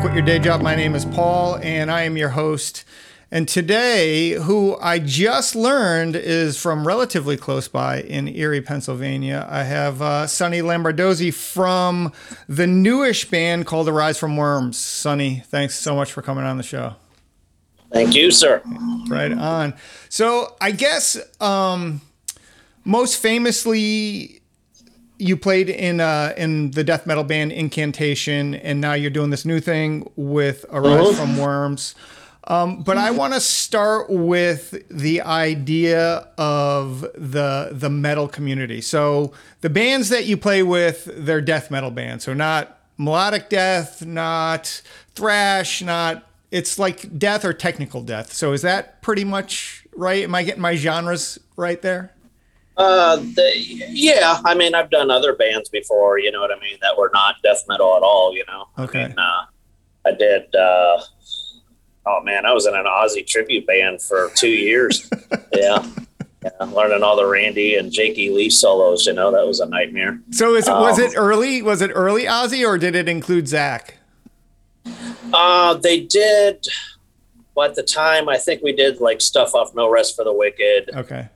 Don't Quit Your Day Job. My name is Paul, and I am your host. And today, who I just learned is from relatively close by in Erie, Pennsylvania, I have uh, Sonny Lombardozzi from the newish band called Arise from Worms. Sonny, thanks so much for coming on the show. Thank you, sir. Right on. So, I guess um, most famously, you played in uh, in the death metal band Incantation, and now you're doing this new thing with Arise Mhm. from Worms. Um, but I want to start with the idea of the the metal community. So the bands that you play with, they're death metal bands. So not melodic death, not thrash, not it's like death or technical death. So is that pretty much right? Am I getting my genres right there? Uh, the, yeah, I mean, I've done other bands before, you know what I mean, that were not death metal at all, you know. Okay. I mean, uh, I did, uh, oh man, I was in an Ozzy tribute band for two years. yeah. Yeah, learning all the Randy and Jakey Lee solos, you know, that was a nightmare. So is it, was Um, it early? Was it early Ozzy or did it include Zakk? Uh, they did, well, at the time, I think we did like stuff off No Rest for the Wicked. Okay.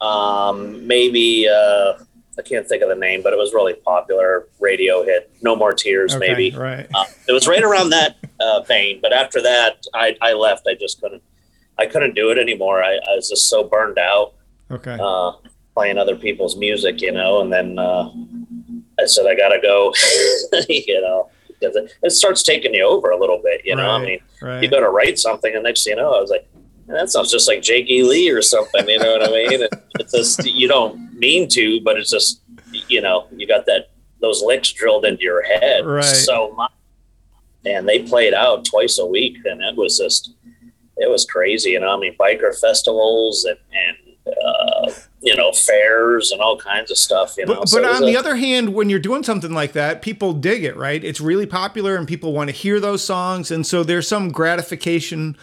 Um, maybe uh, I can't think of the name, but it was really popular radio hit. No more tears, Okay, maybe. right. Uh, it was right around that uh, vein, but after that, I, I left. I just couldn't. I couldn't do it anymore. I, I was just so burned out Okay. uh, playing other people's music, you know. And then uh, I said, I gotta go, you know, because it, it starts taking you over a little bit, you know. I mean, right. you go to write something, and next thing you know, I was like, "Man, that sounds just like Jakey Lee or something. You know what I mean? It's just you don't mean to, but it's just you know you got that those licks drilled into your head Right. so much. And they played out twice a week, and it was just it was crazy. You know, I mean, biker festivals and and uh, you know fairs and all kinds of stuff. You know, But, So but it was on the a- other hand, when you're doing something like that, people dig it, right? It's really popular and people want to hear those songs. And so there's some gratification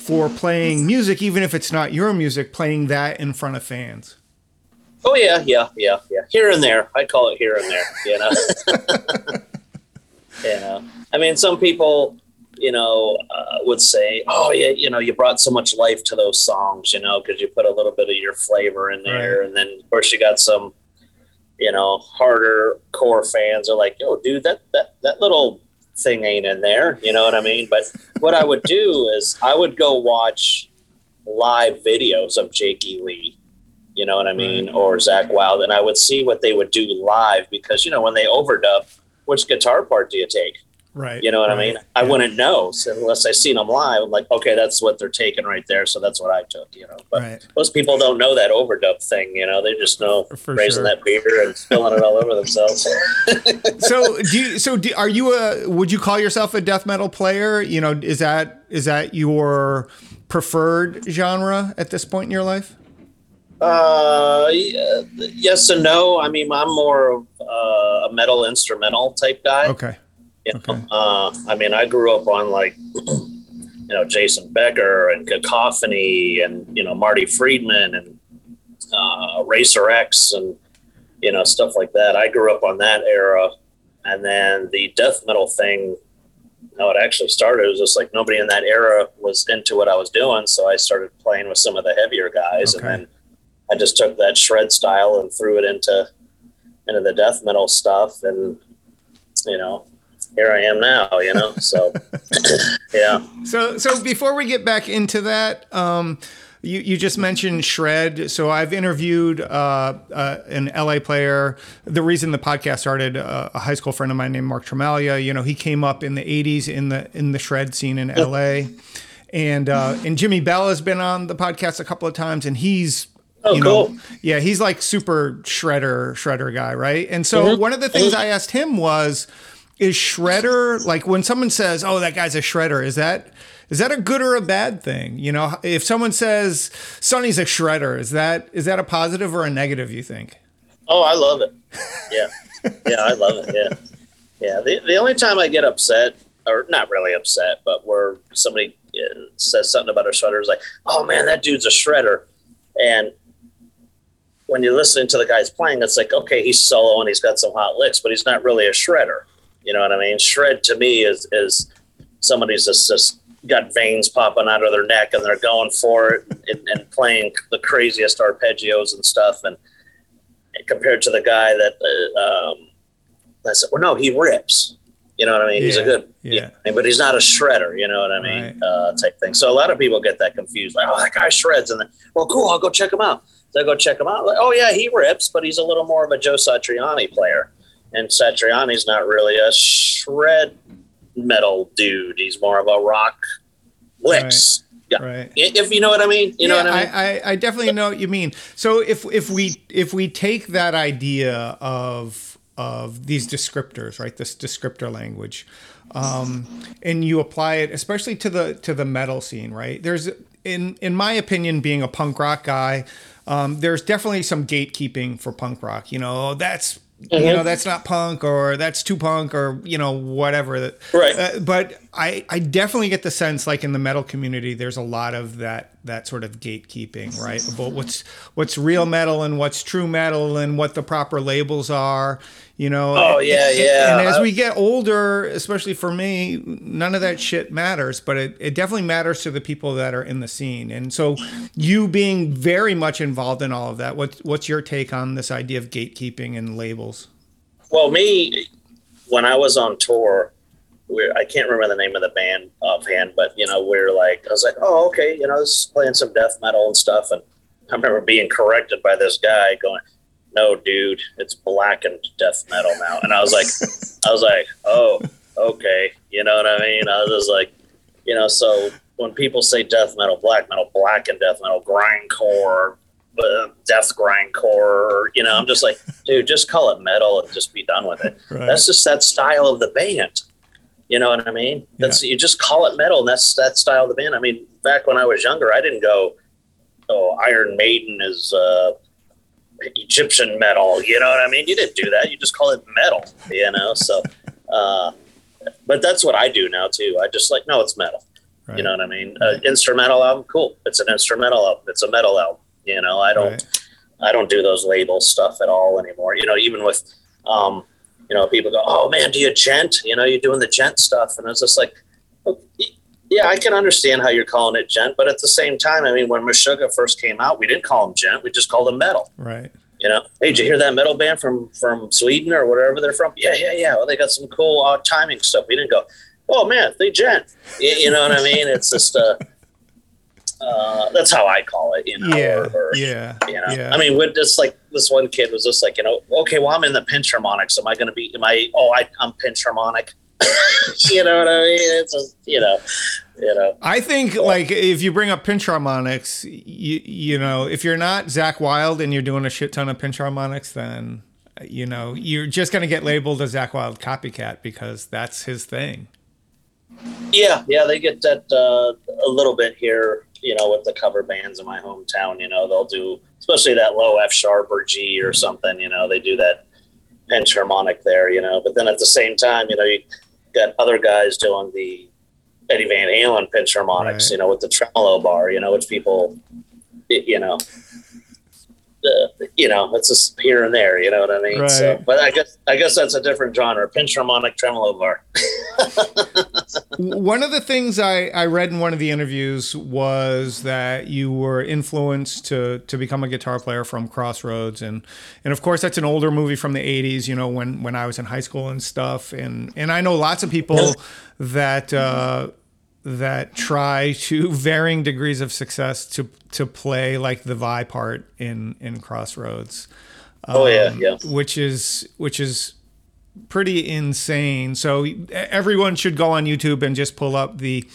for playing music, even if it's not your music, playing that in front of fans. Oh yeah, yeah, yeah, yeah. Here and there, I call it here and there. You know. you know, I mean, some people, you know, uh, would say, "Oh yeah, you know, you brought so much life to those songs," you know, because you put a little bit of your flavor in there, Right. and then of course you got some, you know, harder core fans are like, "Yo, dude, that that that little." Thing ain't in there you know what i mean? But what i would do is i would go watch live videos of jakey lee you know what I mean, or Zakk Wylde, and I would see what they would do live because you know when they overdub, which guitar part do you take? Right. You know what I right. mean? I wouldn't know so unless I seen them live. I'm like, okay, that's what they're taking right there, so that's what I took. You know, but Right. most people don't know that overdub thing. You know, they just know For raising sure. that beer and spilling it all over themselves. so do you, so do, are you a would you call yourself a death metal player you know is that is that your preferred genre at this point in your life Uh, yes and no. I mean, I'm more of uh, a metal instrumental type guy. okay You know? uh, I mean, I grew up on like, you know, Jason Becker and Cacophony and, you know, Marty Friedman and uh, Racer X and, you know, stuff like that. I grew up on that era. And then the death metal thing, how it actually started was just like nobody in that era was into what I was doing. So I started playing with some of the heavier guys. Okay. And then I just took that shred style and threw it into, into the death metal stuff. And, you know, here I am now, you know? So, yeah. So, so before we get back into that, um, you, you just mentioned shred. So I've interviewed uh, uh, an LA player. The reason the podcast started, uh, a high school friend of mine named Mark Tremalia. You know, he came up in the '80s in the in the shred scene in LA, and uh, and Jimmy Bell has been on the podcast a couple of times, and he's Oh, you know, cool. yeah, he's like super shredder shredder guy, right? And so one of the things I asked him was, is shredder like when someone says, "Oh, that guy's a shredder," is that is that a good or a bad thing? You know, if someone says Sonny's a shredder, is that is that a positive or a negative? You think? Oh, I love it. Yeah. Yeah, I love it. Yeah. Yeah. The, the only time I get upset, or not really upset, but where somebody uh, says something about a shredder is like, oh man, that dude's a shredder. And when you're listening to the guys playing, it's like, okay, he's solo and he's got some hot licks, but he's not really a shredder. You know what I mean? Shred to me is is somebody's just, just got veins popping out of their neck and they're going for it and, and playing the craziest arpeggios and stuff. And, and compared to the guy that, uh, um, I said, well, no, he rips. You know what I mean? Yeah, he's a good, yeah. yeah. but he's not a shredder. You know what I mean? Right. Uh, type thing. So a lot of people get that confused. Like, oh, that guy shreds, and then, well, cool, I'll go check him out. So I go check him out. Like, oh yeah, he rips, but he's a little more of a Joe Satriani player, and Satriani's not really a shred metal dude. He's more of a rock licks. Right. Yeah. Right. If you know what I mean, you yeah, know what I mean. I, I definitely know what you mean. So if if we if we take that idea of of these descriptors, right, this descriptor language, um, and you apply it, especially to the to the metal scene, right? There's in in my opinion, being a punk rock guy, um, there's definitely some gatekeeping for punk rock. You know, that's Mm-hmm. You know, that's not punk or that's too punk or, you know, whatever. Right. Uh, but I, I definitely get the sense like in the metal community, there's a lot of that, that sort of gatekeeping, right? About what's, what's real metal and what's true metal and what the proper labels are, you know? Oh yeah. Yeah. And as we get older, especially for me, none of that shit matters, but it, it definitely matters to the people that are in the scene. And so you being very much involved in all of that, what, what's your take on this idea of gatekeeping and labels? Well, me, when I was on tour, we're, I can't remember the name of the band offhand, but you know, we're like, I was like, oh, okay, you know, I was playing some death metal and stuff. And I remember being corrected by this guy going, no, dude, it's blackened death metal now. And I was like, I was like, oh, okay. You know what I mean? I was like, you know, so when people say death metal, black metal, black and death metal, grindcore, uh, death grindcore. You know, I'm just like, dude, just call it metal and just be done with it. Right. That's just that style of the band. You know what I mean? That's yeah. you just call it metal, and that's that style of the band. I mean, back when I was younger, I didn't go, "Oh, Iron Maiden is uh, Egyptian metal." You know what I mean? You didn't do that. You just call it metal. You know, so. Uh, but that's what I do now too. I just like, no, it's metal. Right. You know what I mean? Uh, instrumental album, cool. It's an instrumental album. It's a metal album. You know, I don't, right. I don't do those label stuff at all anymore. You know, even with, um, you know, people go, "Oh man, do you djent?" You know, you're doing the djent stuff, and I was just like, yeah, I can understand how you're calling it djent, but at the same time, I mean, when Meshuggah first came out, we didn't call them djent; we just called them metal. Right. You know, hey, did you hear that metal band from from Sweden or wherever they're from? Yeah, yeah, yeah. Well, they got some cool uh, timing stuff. We didn't go, oh man, they djent. You, you know what I mean? It's just uh, uh, that's how I call it, you know. Yeah, or, or, yeah, you know. Yeah. I mean, with just like this one kid was just like, you know, okay, well, I'm in the pinch harmonics. Am I going to be? Am I? Oh, I, I'm pinch harmonic. you know what I mean? It's just, you know, you know. I think like if you bring up pinch harmonics, you you know, if you're not Zakk Wylde and you're doing a shit ton of pinch harmonics, then you know you're just going to get labeled a Zakk Wylde copycat because that's his thing. Yeah, yeah, they get that uh, a little bit here you know, with the cover bands in my hometown, you know, they'll do, especially that low F sharp or G or something, you know, they do that pinch harmonic there, you know, but then at the same time, you know, you got other guys doing the Eddie Van Halen pinch harmonics, right. you know, with the tremolo bar, you know, which people, you know, you know, it's just here and there. You know what I mean? Right. So, but I guess I guess that's a different genre. Pinch harmonic tremolo bar. one of the things I, I read in one of the interviews was that you were influenced to to become a guitar player from Crossroads, and and of course that's an older movie from the '80s. You know, when when I was in high school and stuff, and and I know lots of people that. Uh, that try to varying degrees of success to to play like the Vai part in in Crossroads. Um, oh yeah, um, yeah. Which is which is pretty insane. So everyone should go on YouTube and just pull up the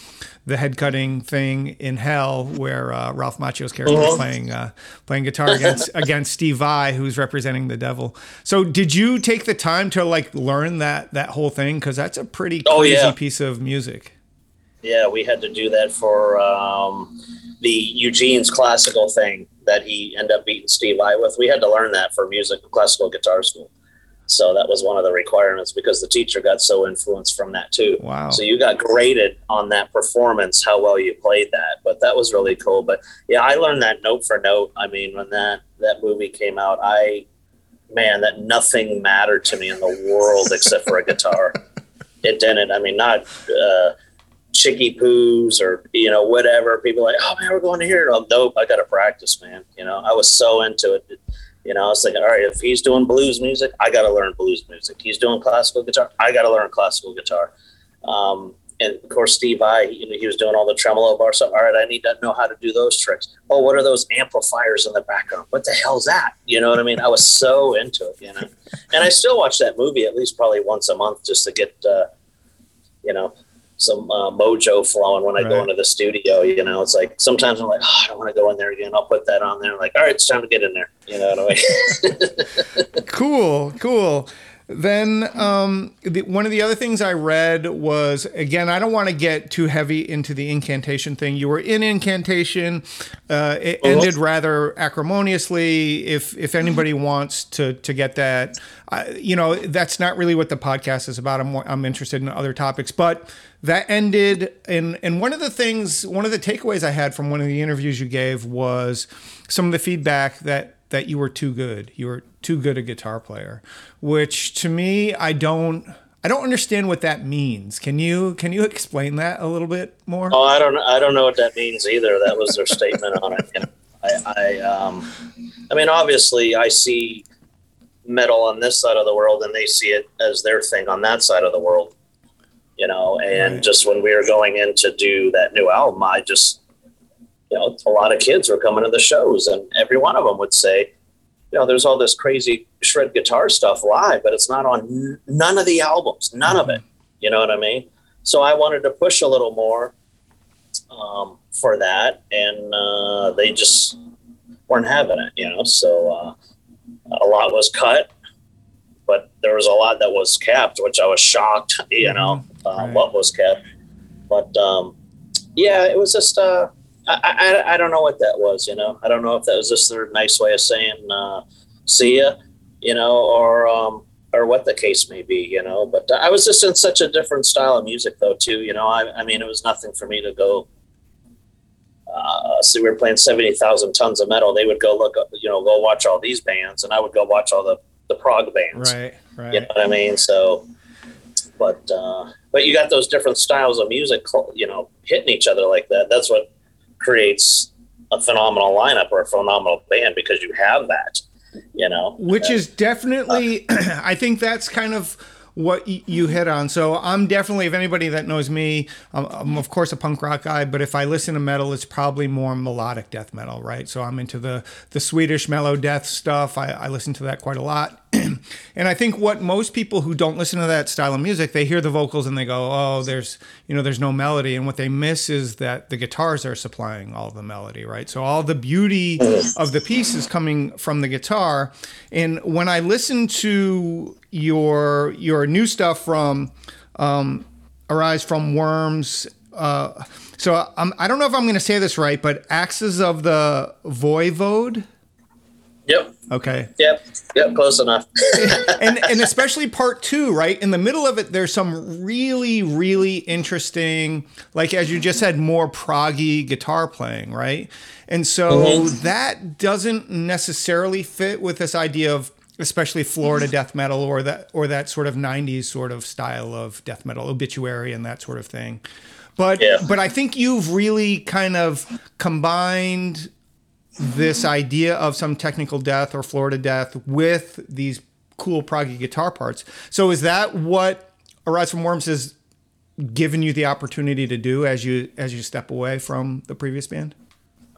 the head cutting thing in Hell, where uh, Ralph Macchio's character uh-huh. is playing uh, playing guitar against against Steve Vai, who's representing the devil. So did you take the time to like learn that that whole thing? Because that's a pretty crazy oh, yeah. piece of music. Yeah, we had to do that for um, the Eugene's classical thing that he ended up beating Steve Vai with. We had to learn that for music classical guitar school. So that was one of the requirements because the teacher got so influenced from that too. Wow. So you got graded on that performance, how well you played that. But that was really cool. But yeah, I learned that note for note. I mean, when that that movie came out, I man, that nothing mattered to me in the world except for a guitar. it didn't. I mean, not uh, chicky poos or you know whatever. People like, oh man, we're going to hear it. Oh, nope, I got to practice, man. You know, I was so into it. You know, I was thinking, all right, if he's doing blues music, I got to learn blues music. He's doing classical guitar, I got to learn classical guitar. Um, and of course, Steve Vai, he, he was doing all the tremolo bars. So, all right, I need to know how to do those tricks. Oh, what are those amplifiers in the background? What the hell's that? You know what I mean? I was so into it, you know. and I still watch that movie at least probably once a month just to get, uh, you know, some uh, mojo flowing when I right. go into the studio. You know, it's like sometimes I'm like, oh, I don't want to go in there again. I'll put that on there. I'm like, all right, it's time to get in there. You know what I mean? cool, cool. Then um, the, one of the other things I read was again, I don't want to get too heavy into the incantation thing. You were in incantation. Uh, it uh-huh. ended rather acrimoniously. If if anybody wants to to get that, you know, that's not really what the podcast is about. I'm I'm interested in other topics, but that ended. And and one of the things, one of the takeaways I had from one of the interviews you gave was some of the feedback that that you were too good. You were too good a guitar player, which to me, I don't. I don't understand what that means. Can you can you explain that a little bit more? Oh, I don't I don't know what that means either. That was their statement on it. You know, I, I um, I mean, obviously, I see metal on this side of the world, and they see it as their thing on that side of the world. You know, and right. just when we were going in to do that new album, I just you know, a lot of kids were coming to the shows, and every one of them would say, you know, there's all this crazy shred guitar stuff live, but it's not on n- none of the albums, none of it. You know what I mean? So I wanted to push a little more um, for that, and uh, they just weren't having it. You know, so uh, a lot was cut, but there was a lot that was kept, which I was shocked. You know, mm-hmm. uh, right. what was kept, but um, yeah, it was just. Uh, I, I, I don't know what that was. You know, I don't know if that was just their nice way of saying uh, "see ya," you know, or um, or what the case may be. You know, but I was just in such a different style of music, though. Too. You know, I, I mean, it was nothing for me to go. Uh, so we were playing seventy thousand tons of metal. They would go look up, you know, go watch all these bands, and I would go watch all the the prog bands. Right. Right. You know what I mean? So, but uh, but you got those different styles of music, you know, hitting each other like that. That's what creates a phenomenal lineup or a phenomenal band because you have that, you know. Which is definitely, uh, I think that's kind of what you hit on. So I'm definitely, if anybody that knows me, I'm, I'm, of course a punk rock guy, but if I listen to metal, it's probably more melodic death metal, right? So I'm into the the Swedish mellow death stuff. I, I listen to that quite a lot. And I think what most people who don't listen to that style of music, they hear the vocals and they go, "Oh, there's you know there's no melody," and what they miss is that the guitars are supplying all the melody, right? So all the beauty of the piece is coming from the guitar. And when I listen to your your new stuff from um, Arise from Worms. Uh, so I'm, I don't know if I'm going to say this right, but Axes of the Voivode. Yep. Okay. Yep. Yep. Close enough. and and especially part two, right? In the middle of it, there's some really really interesting, like as you just said, more proggy guitar playing, right? And so mm-hmm. that doesn't necessarily fit with this idea of especially Florida death metal or that or that sort of 90s sort of style of death metal obituary and that sort of thing. But yeah. but I think you've really kind of combined this idea of some technical death or Florida death with these cool proggy guitar parts. So is that what Arise from Worms has given you the opportunity to do as you as you step away from the previous band?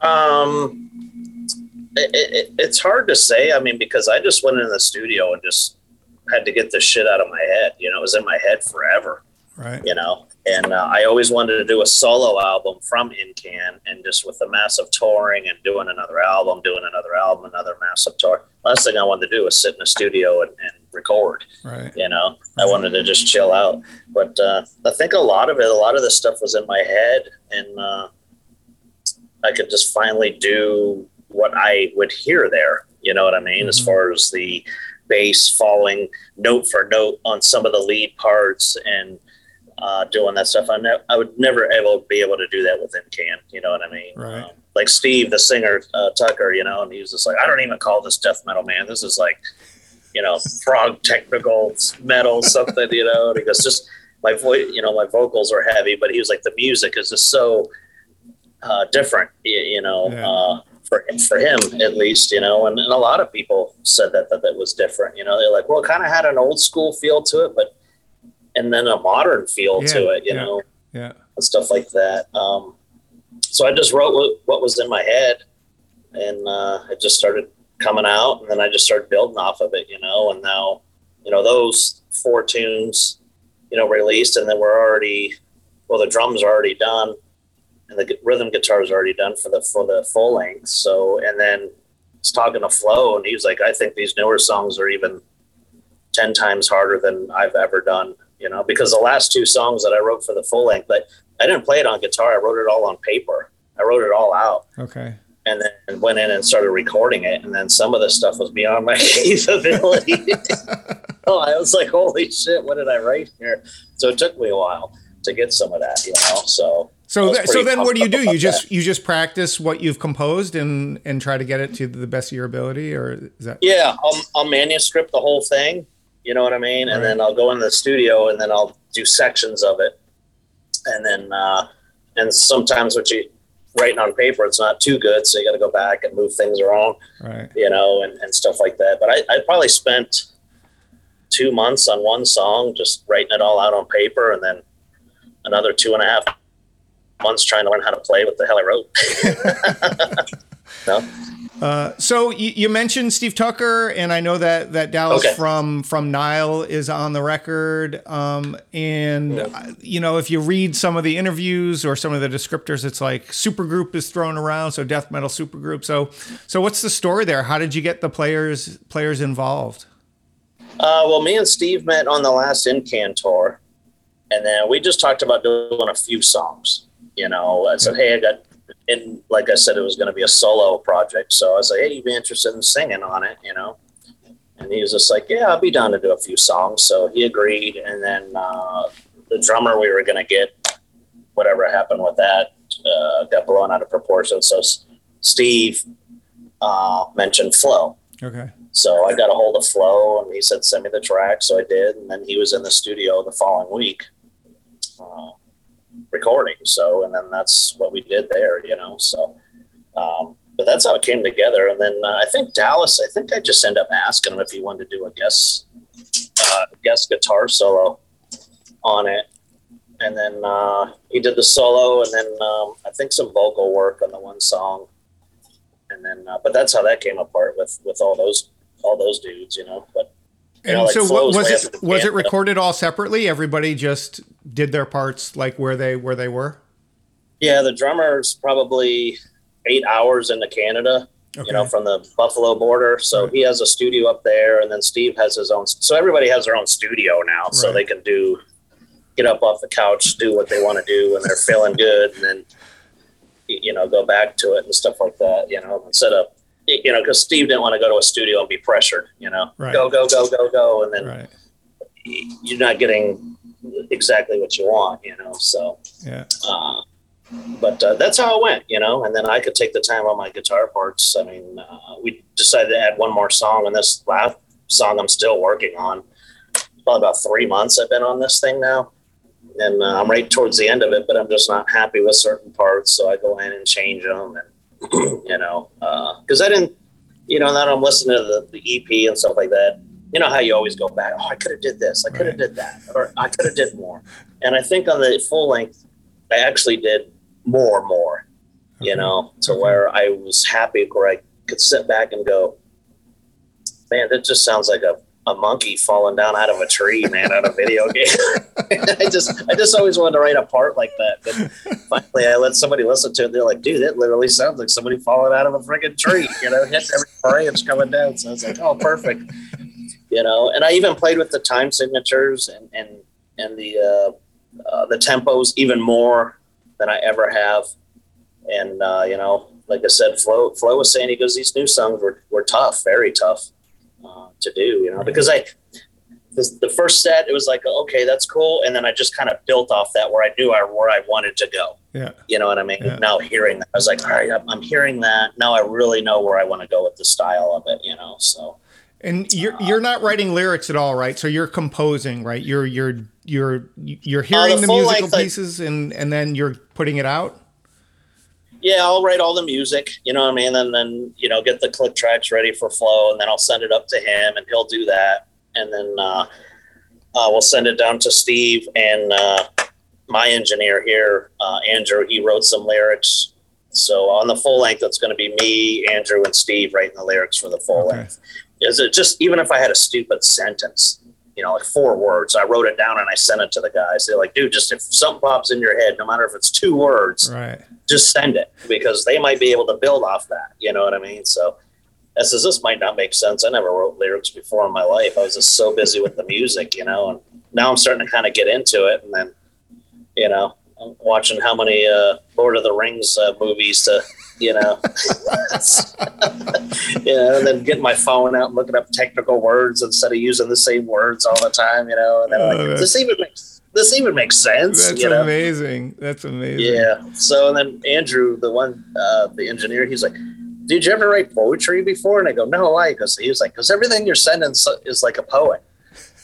Um, it, it, it's hard to say. I mean, because I just went in the studio and just had to get this shit out of my head. You know, it was in my head forever. Right. You know, and uh, I always wanted to do a solo album from Incan, and just with the massive touring and doing another album, doing another album, another massive tour. Last thing I wanted to do was sit in a studio and, and record. Right. You know, I wanted to just chill out. But uh, I think a lot of it, a lot of this stuff was in my head, and uh, I could just finally do what I would hear there. You know what I mean? Mm-hmm. As far as the bass falling note for note on some of the lead parts and uh, doing that stuff. I, ne- I would never ever be able to do that within Incan. You know what I mean? Right. Um, like Steve, the singer uh, Tucker, you know, and he was just like, I don't even call this death metal, man. This is like, you know, prog technical metal something, you know. And he goes, just my voice, you know, my vocals are heavy, but he was like, the music is just so uh, different, you, you know, Yeah. uh, for, for him at least, you know, and, and a lot of people said that, that that was different, you know, they're like, well, it kind of had an old school feel to it, but, and then a modern feel to it, you yeah. know, Yeah. and stuff like that. Um, so I just wrote what, what was in my head and uh, it just started coming out and then I just started building off of it, you know, and now, you know, those four tunes, you know, released and then we're already, well, the drums are already done and the rhythm guitar is already done for the, for the full length. So, and then I was talking to Flo and he was like, I think these newer songs are even 10 times harder than I've ever done, you know, because the last two songs that I wrote for the full length, but I didn't play it on guitar. I wrote it all on paper. I wrote it all out Okay. and then went in and started recording it. And then some of the stuff was beyond my capability. oh, I was like, holy shit, what did I write here? So it took me a while to get some of that, you know? So, So th- so then what do you do? You just you just practice what you've composed and and try to get it to the best of your ability, or is that yeah, I'll, I'll manuscript the whole thing. You know what I mean? And then I'll go in the studio and then I'll do sections of it. And then, uh, and sometimes what you writing on paper, it's not too good. So you got to go back and move things around. right? you know, and, and stuff like that. But I, I probably spent two months on one song, just writing it all out on paper, and then another two and a half months trying to learn how to play what the hell I wrote. no? Uh, so you, you mentioned Steve Tucker, and I know that that Dallas Okay. from from Nile is on the record. Um, and uh, you know, if you read some of the interviews or some of the descriptors, it's like supergroup is thrown around, so death metal supergroup. So, so what's the story there? How did you get the players players involved? Uh, well, me and Steve met on the last In-Can tour, and then we just talked about doing a few songs. You know, I said, hey, I got, and like I said, it was going to be a solo project. So I was like, hey, you'd be interested in singing on it, you know? And he was just like, yeah, I'll be down to do a few songs. So he agreed. And then uh, the drummer we were going to get, whatever happened with that, uh, got blown out of proportion. So Steve uh, mentioned Flo. Okay. So I got a hold of Flo and he said, send me the track. So I did. And then he was in the studio the following week uh, recording. So, and then that's what we did there, you know. So, um, but that's how it came together. And then uh, I think Dallas, I think I just end up asking him if he wanted to do a guest, uh, guest guitar solo on it. And then uh, he did the solo and then um, I think some vocal work on the one song and then uh, but that's how that came apart with with all those all those dudes you know but you And so was it at it recorded all separately? Everybody just did their parts like where they where they were. yeah the drummer's probably eight hours into canada you know from the buffalo border so Right. he has a studio up there and then steve has his own so everybody has their own studio now so they can do get up off the couch do what they want to do when they're feeling good and then you know go back to it and stuff like that you know instead of you know because steve didn't want to go to a studio and be pressured you know Right. go go go go go and then Right. you're not getting exactly what you want, you know. So, Yeah. uh, but uh, that's how it went, you know. And then I could take the time on my guitar parts. I mean, uh, we decided to add one more song, and this last song I'm still working on. Probably about three months I've been on this thing now, and uh, I'm right towards the end of it. But I'm just not happy with certain parts, so I go in and change them, and you know, uh, because I didn't, you know, now I'm listening to the, the EP and stuff like that you know how you always go back oh i could have did this i could have Right. did that or i could have did more and i think on the full length i actually did more more you Okay. know to Okay. where i was happy where i could sit back and go man that just sounds like a, a monkey falling down out of a tree man out of a video game. I just i just always wanted to write a part like that but finally i let somebody listen to it. They're like dude that literally sounds like somebody falling out of a freaking tree you know hit every branch coming down. So i was like oh perfect. You know and i even played with the time signatures and and and the uh, uh the tempos even more than i ever have. And uh you know like i said flo flo was saying he goes these new songs were, were tough very tough to do you know Right. because i this, the first set it was like okay that's cool and then i just kind of built off that where i knew I, where i wanted to go Yeah. you know what i mean Yeah. now hearing that i was like all right I'm, hearing that now i really know where i want to go with the style of it you know so And you're you're not writing lyrics at all, right? So you're composing, right? You're you're you're you're hearing Uh, the the, musical length, I- pieces and and then you're putting it out. Yeah, I'll write all the music, you know what I mean? And then, you know, get the click tracks ready for Flo and then I'll send it up to him and he'll do that. And then uh, uh, we'll send it down to Steve and uh, my engineer here, uh, Andrew, he wrote some lyrics. So on the full length, it's going to be me, Andrew, and Steve writing the lyrics for the full Okay. length. Is it just, even if I had a stupid sentence, you know, like four words, I wrote it down and I sent it to the guys. They're like, dude, just if something pops in your head, no matter if it's two words, Right. just send it because they might be able to build off that. You know what I mean? So I says this might not make sense. I never wrote lyrics before in my life. I was just so busy with the music, you know, and now I'm starting to kind of get into it. And then, you know, I'm watching how many uh, Lord of the Rings uh, movies to, you know, you know, and then getting my phone out and looking up technical words instead of using the same words all the time, you know, and then Oh, like, this even makes this even makes sense, That's you know. amazing. That's amazing. Yeah. So and then Andrew, the one, uh, the engineer, he's like, "Did you ever write poetry before?" And I go, "No, why?" Because he was like, "Because everything you're sending is like a poet."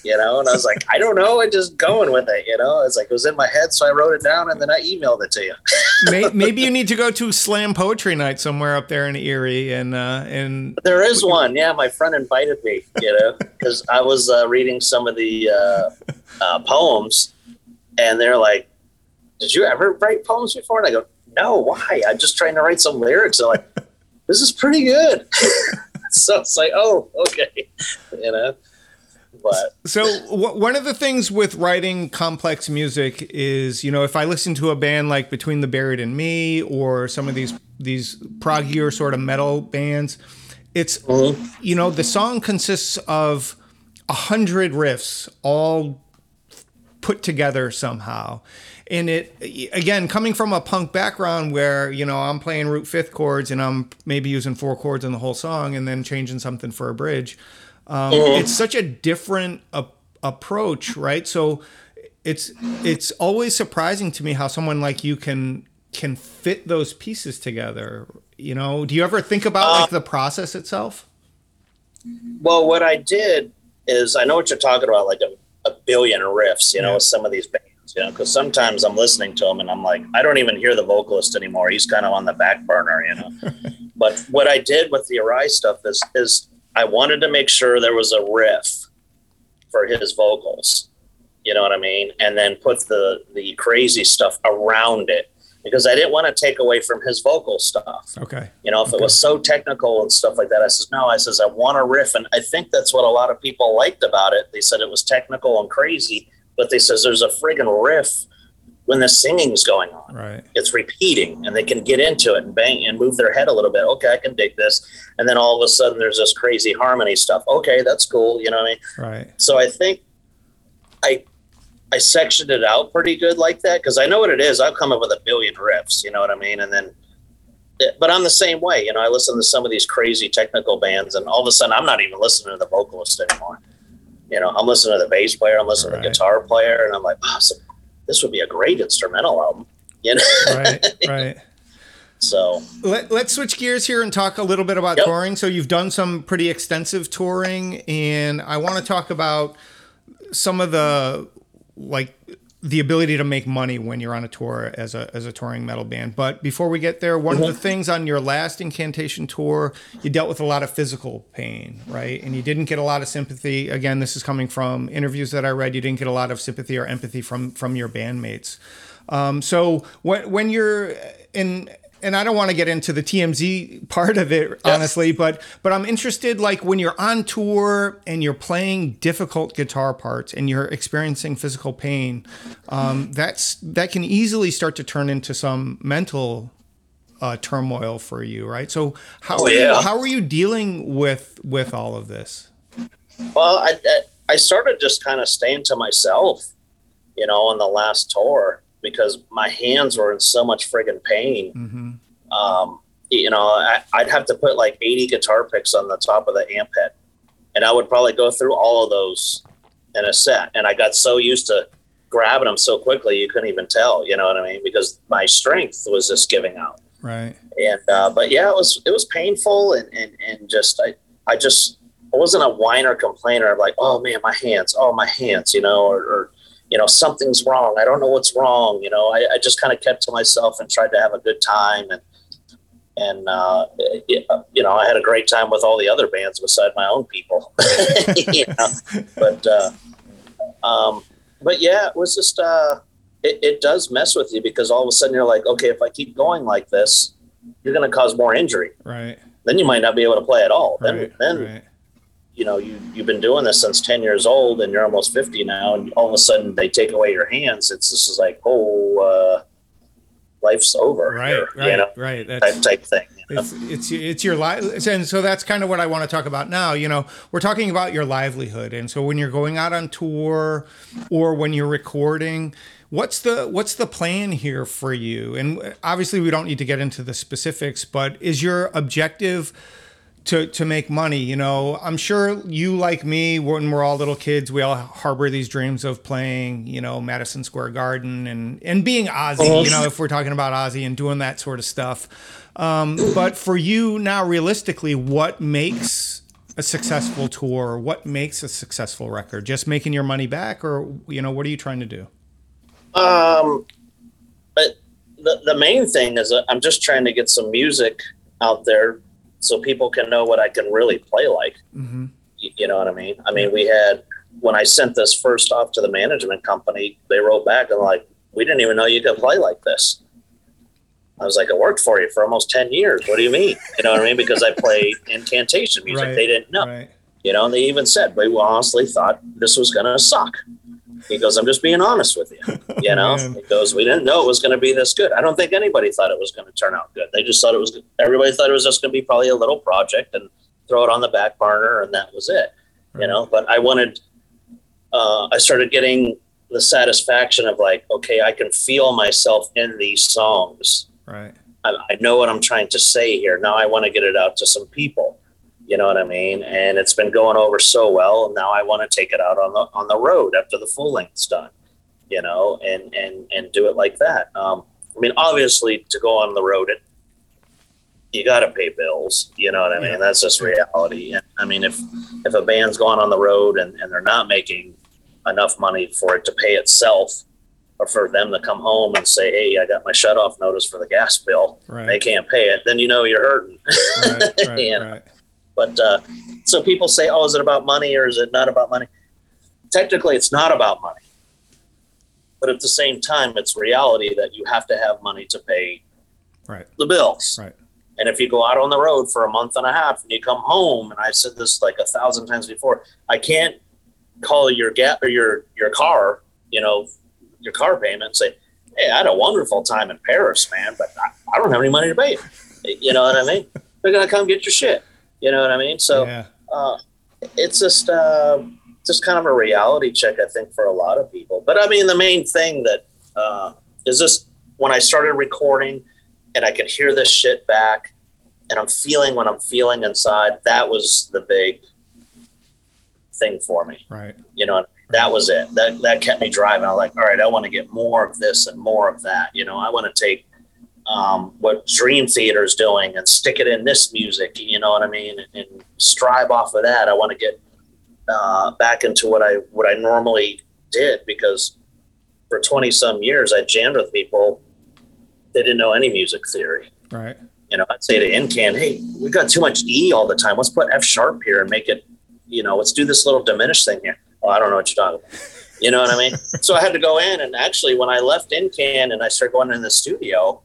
You know, and I was like, I don't know, I'm just going with it. You know, it's like it was in my head, so I wrote it down and then I emailed it to you. Maybe you need to go to slam poetry night somewhere up there in Erie and uh and There is one, yeah. My friend invited me, you know, because I was uh, reading some of the uh, uh, poems, and they're like, "Did you ever write poems before?" And I go, "No, why? I'm just trying to write some lyrics." They're like, "This is pretty good." so it's like, "Oh, okay," you know. But So w- one of the things with writing complex music is, you know, if I listen to a band like Between the Buried and Me or some of these these proggier sort of metal bands, it's mm-hmm. you know the song consists of a hundred riffs all put together somehow. And it again coming from a punk background where you know I'm playing root fifth chords and I'm maybe using four chords in the whole song and then changing something for a bridge. Um, It's such a different a- approach, right? So it's it's always surprising to me how someone like you can can fit those pieces together. You know, do you ever think about like the process itself? well, what I did is I know what you're talking about, like a, a billion riffs, you know, Yeah. with some of these bands, you know, because sometimes I'm listening to them and I'm like, I don't even hear the vocalist anymore. He's kind of on the back burner, you know. but what I did with the Arise stuff is is I wanted to make sure there was a riff for his vocals. You know what I mean? And then put the the crazy stuff around it because I didn't want to take away from his vocal stuff. Okay. You know, if it was so technical and stuff like that, I says, no, I says, I want a riff. And I think that's what a lot of people liked about it. They said it was technical and crazy, but they says there's a friggin' riff when the singing's going on. Right. It's repeating and they can get into it and bang and move their head a little bit. Okay, I can dig this. And then all of a sudden there's this crazy harmony stuff. Okay, that's cool. You know what I mean? Right. So I think I I sectioned it out pretty good like that because I know what it is. I'll come up with a billion riffs, you know what I mean, and then. Eh, but I'm the same way, you know. I listen to some of these crazy technical bands, and all of a sudden, I'm not even listening to the vocalist anymore. You know, I'm listening to the bass player, I'm listening to the guitar player, and I'm like, oh, this would be a great instrumental album. You know, Right. right. so Let, let's switch gears here and talk a little bit about Yep. touring. So you've done some pretty extensive touring, and I want to talk about some of the like the ability to make money when you're on a tour as a as a touring metal band. But before we get there, one of the things on your last incantation tour, you dealt with a lot of physical pain, right? And you didn't get a lot of sympathy. Again, this is coming from interviews that I read. You didn't get a lot of sympathy or empathy from from your bandmates. Um, so when when you're in and I don't want to get into the TMZ part of it honestly, but but I'm interested like when you're on tour and you're playing difficult guitar parts and you're experiencing physical pain, um, that's that can easily start to turn into some mental uh, turmoil for you, right? So how Oh, are you, how are you dealing with with all of this? Well, I, I- started just kind of staying to myself, you know, on the last tour because my hands were in so much friggin' pain. hmm Um, you know, I, I'd have to put like 80 guitar picks on the top of the amp head, and I would probably go through all of those in a set. And I got so used to grabbing them so quickly, you couldn't even tell. You know what I mean? Because my strength was just giving out Right. and uh, but yeah, it was it was painful and and, and just I I just I wasn't a whiner complainer of like, oh man, my hands, oh my hands, you know, or, or you know, something's wrong. I don't know what's wrong. You know, I, I just kind of kept to myself and tried to have a good time. And, and, uh, you know, I had a great time with all the other bands beside my own people, you know, but, uh, um, but yeah, it was just, uh, it, it does mess with you because all of a sudden you're like, okay, if I keep going like this, you're going to cause more injury. Right. Then you might not be able to play at all. Then, Right. then right. you know you you've been doing this since 10 years old and you're almost 50 now and all of a sudden they take away your hands it's this is like oh uh life's over Right. here, Right. you know right. type, That's type thing you know? it's it's it's your life and so that's kind of what i want to talk about now you know we're talking about your livelihood and so when you're going out on tour or when you're recording what's the what's the plan here for you and obviously we don't need to get into the specifics but is your objective to to make money you know? I'm sure you like me when we're all little kids we all harbor these dreams of playing you know madison square garden and and being ozzy you know if we're talking about ozzy and doing that sort of stuff. Um, but for you now realistically what makes a successful tour? What makes a successful record? Just making your money back or you know what are you trying to do? Um but the, the main thing is i'm just trying to get some music out there so people can know what i can really play like mm-hmm. you, you know what i mean i mean we had when i sent this first off to the management company they wrote back and like we didn't even know you could play like this I was like, I worked for you for almost 10 years. What do you mean? You know what I mean? Because I play incantation music. Right. They didn't know. right You know, and they even said, we honestly thought this was going to suck. He goes, I'm just being honest with you. You know, Man. he goes, we didn't know it was going to be this good. I don't think anybody thought it was going to turn out good. They just thought it was, everybody thought it was just going to be probably a little project and throw it on the back burner and that was it. You know, but I wanted, uh, I started getting the satisfaction of like, okay, I can feel myself in these songs. right I, I know what I'm trying to say here. Now I want to get it out to some people. You know what I mean? And it's been going over so well. Now I want to take it out on the on the road after the full length's done. You know, and and and do it like that. Um, I mean, obviously, to go on the road, it you got to pay bills. You know what I mean? Yeah. That's just reality. And I mean, if if a band's going on the road and, and they're not making enough money for it to pay itself, or for them to come home and say, "Hey, I got my shut off notice for the gas bill," they can't pay it, then you know you're hurting. right right, You know? But uh, so people say, "Oh, is it about money or is it not about money?" Technically, it's not about money, but at the same time, it's reality that you have to have money to pay Right. the bills. Right. And if you go out on the road for a month and a half and you come home, and I've said this like a thousand times before, I can't call your gap or your your car, you know, your car payment and say, "Hey, I had a wonderful time in Paris, man, but I, I don't have any money to pay it." You know what I mean? They're gonna come get your shit. You know what I mean? So yeah uh, it's just uh, just kind of a reality check, I think, for a lot of people. But I mean, the main thing that uh, is just when I started recording and I could hear this shit back, and I'm feeling what I'm feeling inside. That was the big thing for me. right You know, that was it. That that kept me driving. I was like, all right, I want to get more of this and more of that. You know, I want to take um, what Dream Theater is doing and stick it in this music. You know what I mean? And, and strive off of that. I want to get uh, back into what I what I normally did because for twenty some years I jammed with people. They didn't know any music theory. right You know, I'd say to Incan, hey, we got too much E all the time. Let's put F sharp here and make it, you know, let's do this little diminished thing here. Oh, I don't know what you're talking about. You know what I mean? so I had to go in and actually when I left Incan and I started going in the studio,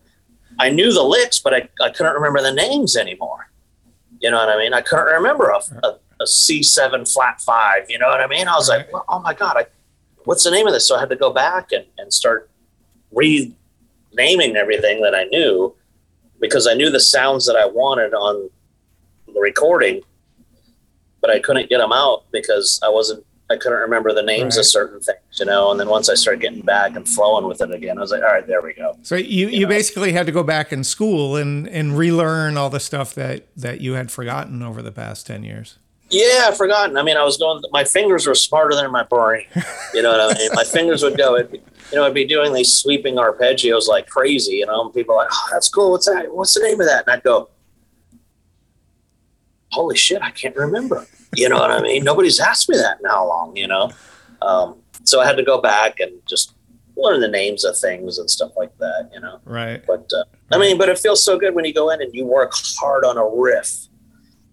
I knew the licks, but I, I couldn't remember the names anymore. You know what I mean? I couldn't remember a, a, a C7 flat five. You know what I mean? I was like, well, oh my God, I, what's the name of this? So I had to go back and, and start renaming everything that I knew because I knew the sounds that I wanted on the recording, but I couldn't get them out because I wasn't, I couldn't remember the names Right. of certain things, you know. And then once I started getting back and flowing with it again, I was like, all right, there we go. So you, you know. basically had to go back in school and, and relearn all the stuff that, that you had forgotten over the past 10 years. Yeah, I've forgotten. I mean, I was going, my fingers were smarter than my brain. You know what I mean? My fingers would go, it'd be, you know, I'd be doing these sweeping arpeggios like crazy, you know, and people are like, oh, that's cool. What's that? What's the name of that? And I'd go, holy shit, I can't remember. You know what I mean? Nobody's asked me that in how long, you know? Um, so I had to go back and just learn the names of things and stuff like that, you know? Right. But uh, I mean, but it feels so good when you go in and you work hard on a riff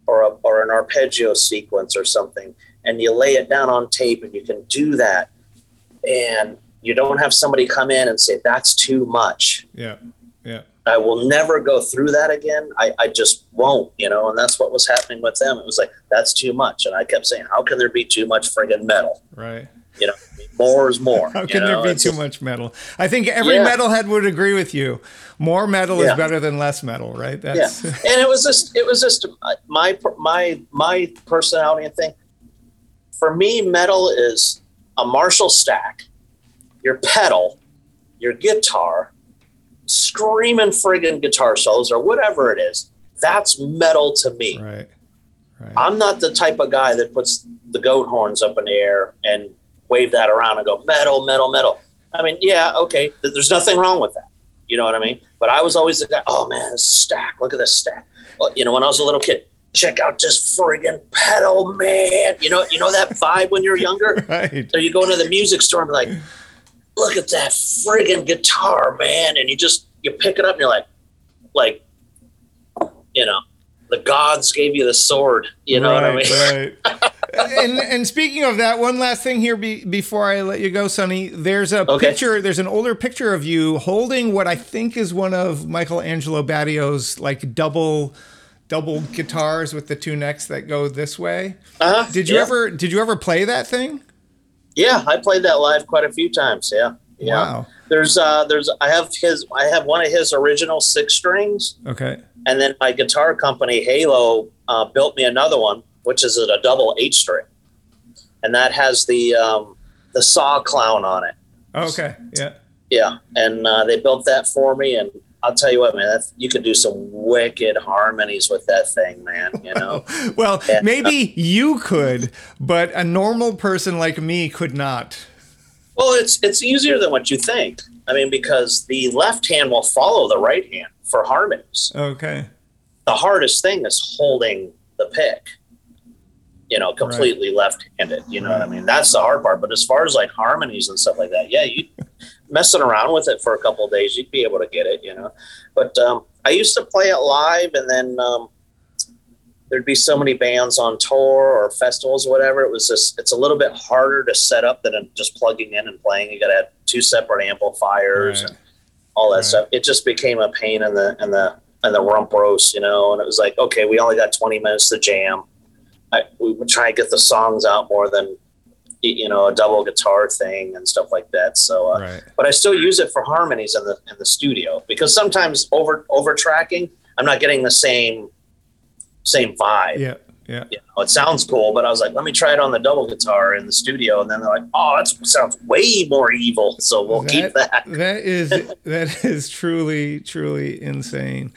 or a, or an arpeggio sequence or something, and you lay it down on tape, and you can do that, and you don't have somebody come in and say that's too much. Yeah. Yeah. I will never go through that again. I, I just won't, you know, and that's what was happening with them. It was like, that's too much. And I kept saying, how can there be too much friggin' metal? Right. You know, more is more. How can know? there be It's too just- much metal? I think every Yeah. metalhead would agree with you. More metal Yeah. is better than less metal, right? Yeah. That's And it was just, it was just my, my, my personality and thing. For me, metal is a Marshall stack, your pedal, your guitar, screaming friggin' guitar solos or whatever it is. That's metal to me. right. Right. I'm not the type of guy that puts the goat horns up in the air and wave that around and go metal, metal, metal. I mean, yeah, okay, there's nothing wrong with that. You know what I mean? But I was always the guy. Oh man, this stack! Look at this stack. Well, you know, when I was a little kid, check out this friggin' pedal, man. You know, you know that vibe when you're younger. right. So you go into the music store and be like, look at that friggin' guitar, man. And you just you pick it up and you're like, like, you know, the gods gave you the sword. You know what I mean? Right. and and speaking of that, one last thing here be, before I let you go, Sonny. There's a Okay. picture. There's an older picture of you holding what I think is one of Michael Angelo Batio's like double double guitars with the two necks that go this way. Uh-huh. Did you yeah. ever did you ever play that thing? Yeah, I played that live quite a few times. Yeah. Yeah. Wow. There's uh there's I have his I have one of his original six strings Okay. and then my guitar company Halo uh, built me another one which is a double eight string. And that has the um the saw clown on it. Okay. Yeah. Yeah, and uh, they built that for me, and I'll tell you what, man, that's, you could do some wicked harmonies with that thing, man. You know, Well, maybe you could, but a normal person like me could not. well, it's it's easier than what you think. I mean, because the left hand will follow the right hand for harmonies. Okay. The hardest thing is holding the pick. You know, completely left-handed. You know what I mean? That's the hard part. But as far as like harmonies and stuff like that, yeah, you messing around with it for a couple of days, you'd be able to get it. You know, but um, I used to play it live, and then um, there'd be so many bands on tour or festivals or whatever. It was just it's a little bit harder to set up than just plugging in and playing. You got to have two separate amplifiers Right. and all that Right. stuff. It just became a pain in the in the in the rump roast, you know. And it was like, okay, we only got twenty minutes to jam. I, we would try and get the songs out more than you know a double guitar thing and stuff like that. So, uh, Right. but I still use it for harmonies in the in the studio because sometimes over over tracking, I'm not getting the same same vibe. Yeah. Yeah. You know, it sounds cool, but I was like, let me try it on the double guitar in the studio, and then they're like, oh, that sounds way more evil. So we'll keep that. That is that is truly truly insane.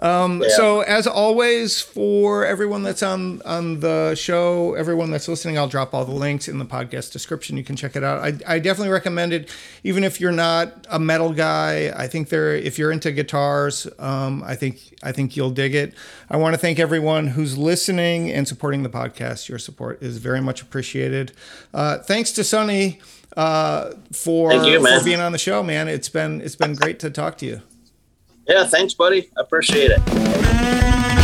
Um, Yeah. So as always, for everyone that's on on the show, everyone that's listening, I'll drop all the links in the podcast description. You can check it out. I, I definitely recommend it, even if you're not a metal guy. I think there, if you're into guitars, um, I think I think you'll dig it. I want to thank everyone who's listening and supporting the podcast. Your support is very much appreciated. Uh, thanks to Sonny uh, for you, for being on the show, man. It's been it's been great to talk to you. Yeah, thanks, buddy. I appreciate it.